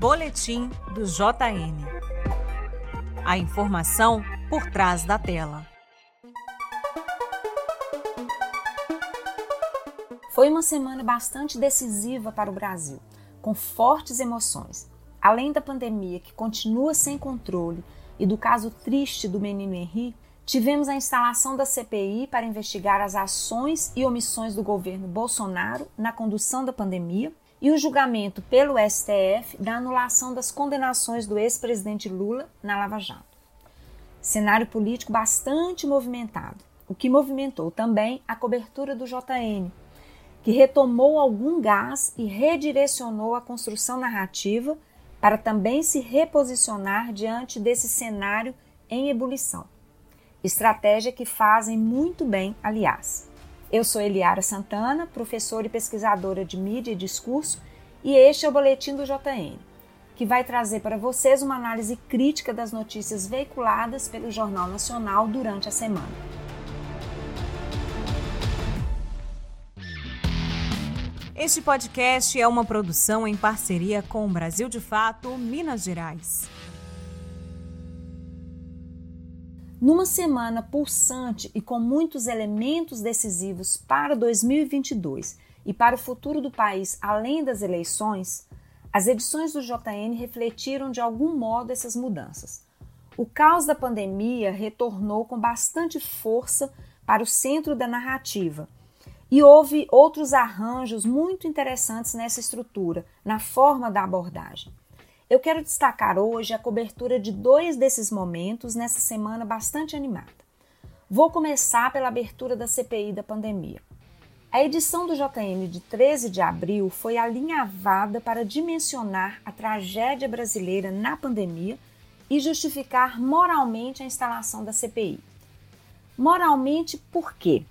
Boletim do JN. A informação por trás da tela. Foi uma semana bastante decisiva para o Brasil, com fortes emoções. Além da pandemia que continua sem controle e do caso triste do menino Henri, tivemos a instalação da CPI para investigar as ações e omissões do governo Bolsonaro na condução da pandemia e o julgamento pelo STF da anulação das condenações do ex-presidente Lula na Lava Jato. Cenário político bastante movimentado, o que movimentou também a cobertura do JN, que retomou algum gás e redirecionou a construção narrativa para também se reposicionar diante desse cenário em ebulição. Estratégia que fazem muito bem, aliás. Eu sou Eliara Santana, professora e pesquisadora de mídia e discurso, e este é o Boletim do JN, que vai trazer para vocês uma análise crítica das notícias veiculadas pelo Jornal Nacional durante a semana. Este podcast é uma produção em parceria com o Brasil de Fato, Minas Gerais. Numa semana pulsante e com muitos elementos decisivos para 2022 e para o futuro do país além das eleições, as edições do JN refletiram de algum modo essas mudanças. O caos da pandemia retornou com bastante força para o centro da narrativa. E houve outros arranjos muito interessantes nessa estrutura, na forma da abordagem. Eu quero destacar hoje a cobertura de dois desses momentos nessa semana bastante animada. Vou começar pela abertura da CPI da pandemia. A edição do JN de 13 de abril foi alinhavada para dimensionar a tragédia brasileira na pandemia e justificar moralmente a instalação da CPI. Moralmente, por quê?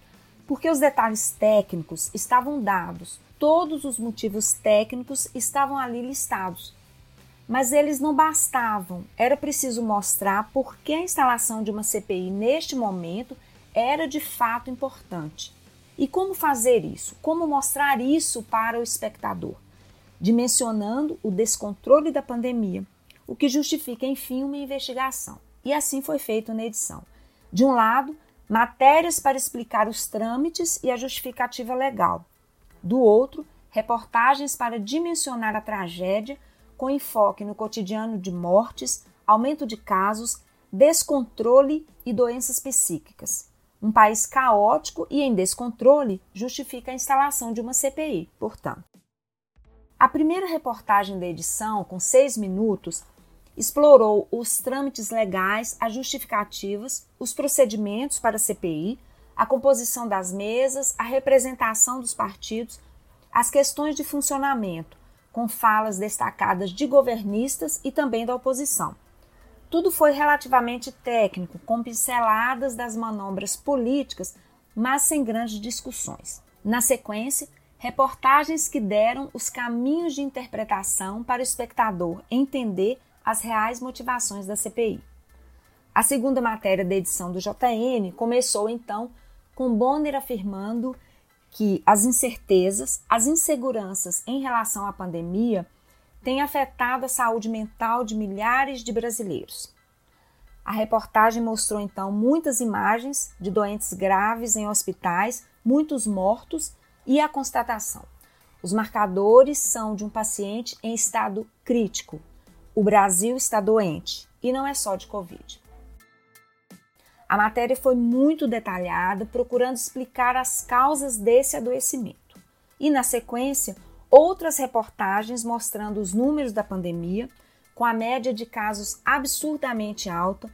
Porque os detalhes técnicos estavam dados, todos os motivos técnicos estavam ali listados mas eles não bastavam. Era preciso mostrar por que a instalação de uma CPI neste momento era de fato importante. E como fazer isso? Como mostrar isso para o espectador? Dimensionando o descontrole da pandemia, o que justifica, enfim, uma investigação. E assim foi feito na edição. De um lado, matérias para explicar os trâmites e a justificativa legal. Do outro, reportagens para dimensionar a tragédia com enfoque no cotidiano de mortes, aumento de casos, descontrole e doenças psíquicas. Um país caótico e em descontrole justifica a instalação de uma CPI, portanto. A primeira reportagem da edição, com seis minutos, explorou os trâmites legais, as justificativas, os procedimentos para a CPI, a composição das mesas, a representação dos partidos, as questões de funcionamento, com falas destacadas de governistas e também da oposição. Tudo foi relativamente técnico, com pinceladas das manobras políticas, mas sem grandes discussões. Na sequência, reportagens que deram os caminhos de interpretação para o espectador entender as reais motivações da CPI. A segunda matéria da edição do JN começou então com Bonner afirmando que as incertezas, as inseguranças em relação à pandemia têm afetado a saúde mental de milhares de brasileiros. A reportagem mostrou então muitas imagens de doentes graves em hospitais, muitos mortos e a constatação. Os marcadores são de um paciente em estado crítico. O Brasil está doente e não é só de Covid. A matéria foi muito detalhada, procurando explicar as causas desse adoecimento. E, na sequência, outras reportagens mostrando os números da pandemia, com a média de casos absurdamente alta,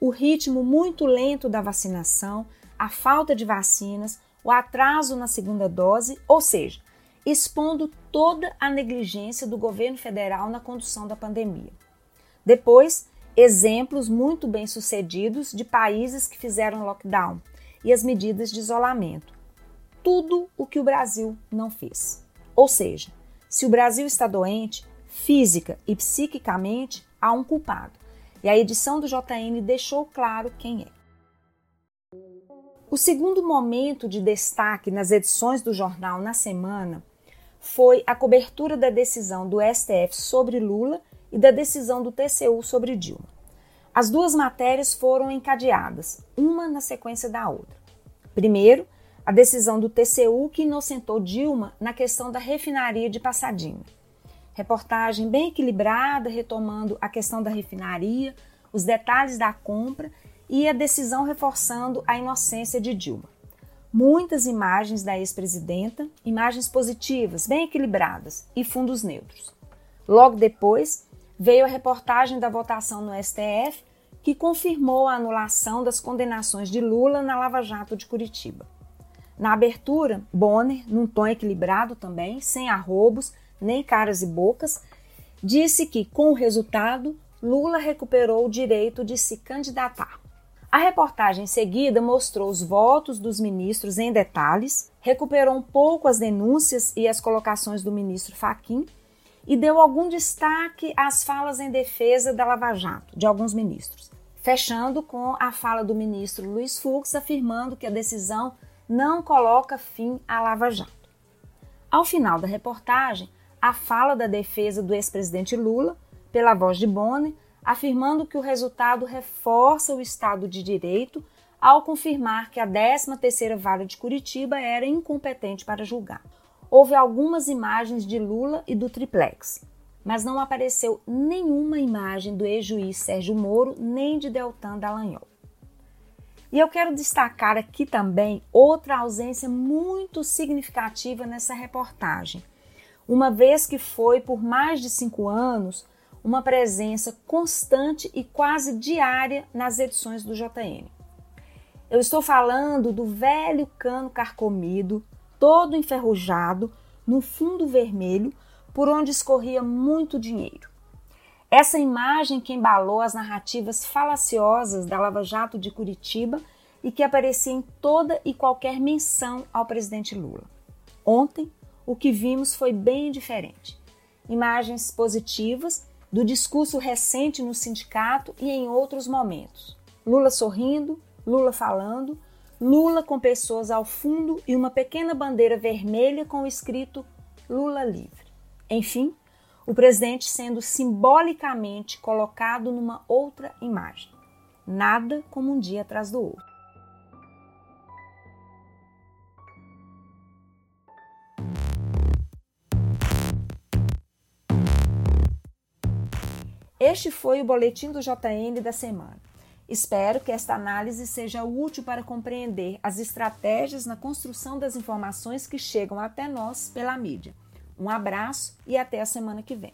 o ritmo muito lento da vacinação, a falta de vacinas, o atraso na segunda dose, ou seja, expondo toda a negligência do governo federal na condução da pandemia. Depois, exemplos muito bem sucedidos de países que fizeram lockdown e as medidas de isolamento. Tudo o que o Brasil não fez. Ou seja, se o Brasil está doente, física e psiquicamente, há um culpado. E a edição do JN deixou claro quem é. O segundo momento de destaque nas edições do jornal na semana foi a cobertura da decisão do STF sobre Lula e da decisão do TCU sobre Dilma. As duas matérias foram encadeadas, uma na sequência da outra. Primeiro, a decisão do TCU que inocentou Dilma na questão da refinaria de Passadinha. Reportagem bem equilibrada, retomando a questão da refinaria, os detalhes da compra e a decisão reforçando a inocência de Dilma. Muitas imagens da ex-presidenta, imagens positivas, bem equilibradas e fundos neutros. Logo depois, veio a reportagem da votação no STF, que confirmou a anulação das condenações de Lula na Lava Jato de Curitiba. Na abertura, Bonner, num tom equilibrado também, sem arrobos, nem caras e bocas, disse que, com o resultado, Lula recuperou o direito de se candidatar. A reportagem em seguida mostrou os votos dos ministros em detalhes, recuperou um pouco as denúncias e as colocações do ministro Faquim e deu algum destaque às falas em defesa da Lava Jato de alguns ministros, fechando com a fala do ministro Luiz Fux afirmando que a decisão não coloca fim à Lava Jato. Ao final da reportagem, a fala da defesa do ex-presidente Lula, pela voz de Bonner, afirmando que o resultado reforça o Estado de Direito ao confirmar que a 13ª Vara de Curitiba era incompetente para julgar houve algumas imagens de Lula e do triplex, mas não apareceu nenhuma imagem do ex-juiz Sérgio Moro nem de Deltan Dallagnol. E eu quero destacar aqui também outra ausência muito significativa nessa reportagem, uma vez que foi por mais de cinco anos uma presença constante e quase diária nas edições do JN. Eu estou falando do velho cano carcomido todo enferrujado, no fundo vermelho, por onde escorria muito dinheiro. Essa imagem que embalou as narrativas falaciosas da Lava Jato de Curitiba e que aparecia em toda e qualquer menção ao presidente Lula. Ontem, o que vimos foi bem diferente. Imagens positivas do discurso recente no sindicato e em outros momentos. Lula sorrindo, Lula falando, Lula com pessoas ao fundo e uma pequena bandeira vermelha com o escrito Lula livre. Enfim, o presidente sendo simbolicamente colocado numa outra imagem. Nada como um dia atrás do outro. Este foi o boletim do JN da semana. Espero que esta análise seja útil para compreender as estratégias na construção das informações que chegam até nós pela mídia. Um abraço e até a semana que vem.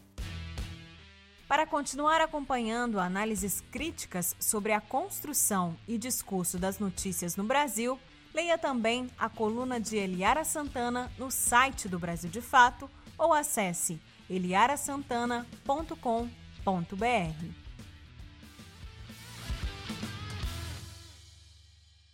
Para continuar acompanhando análises críticas sobre a construção e discurso das notícias no Brasil, leia também a coluna de Eliara Santana no site do Brasil de Fato ou acesse eliarasantana.com.br.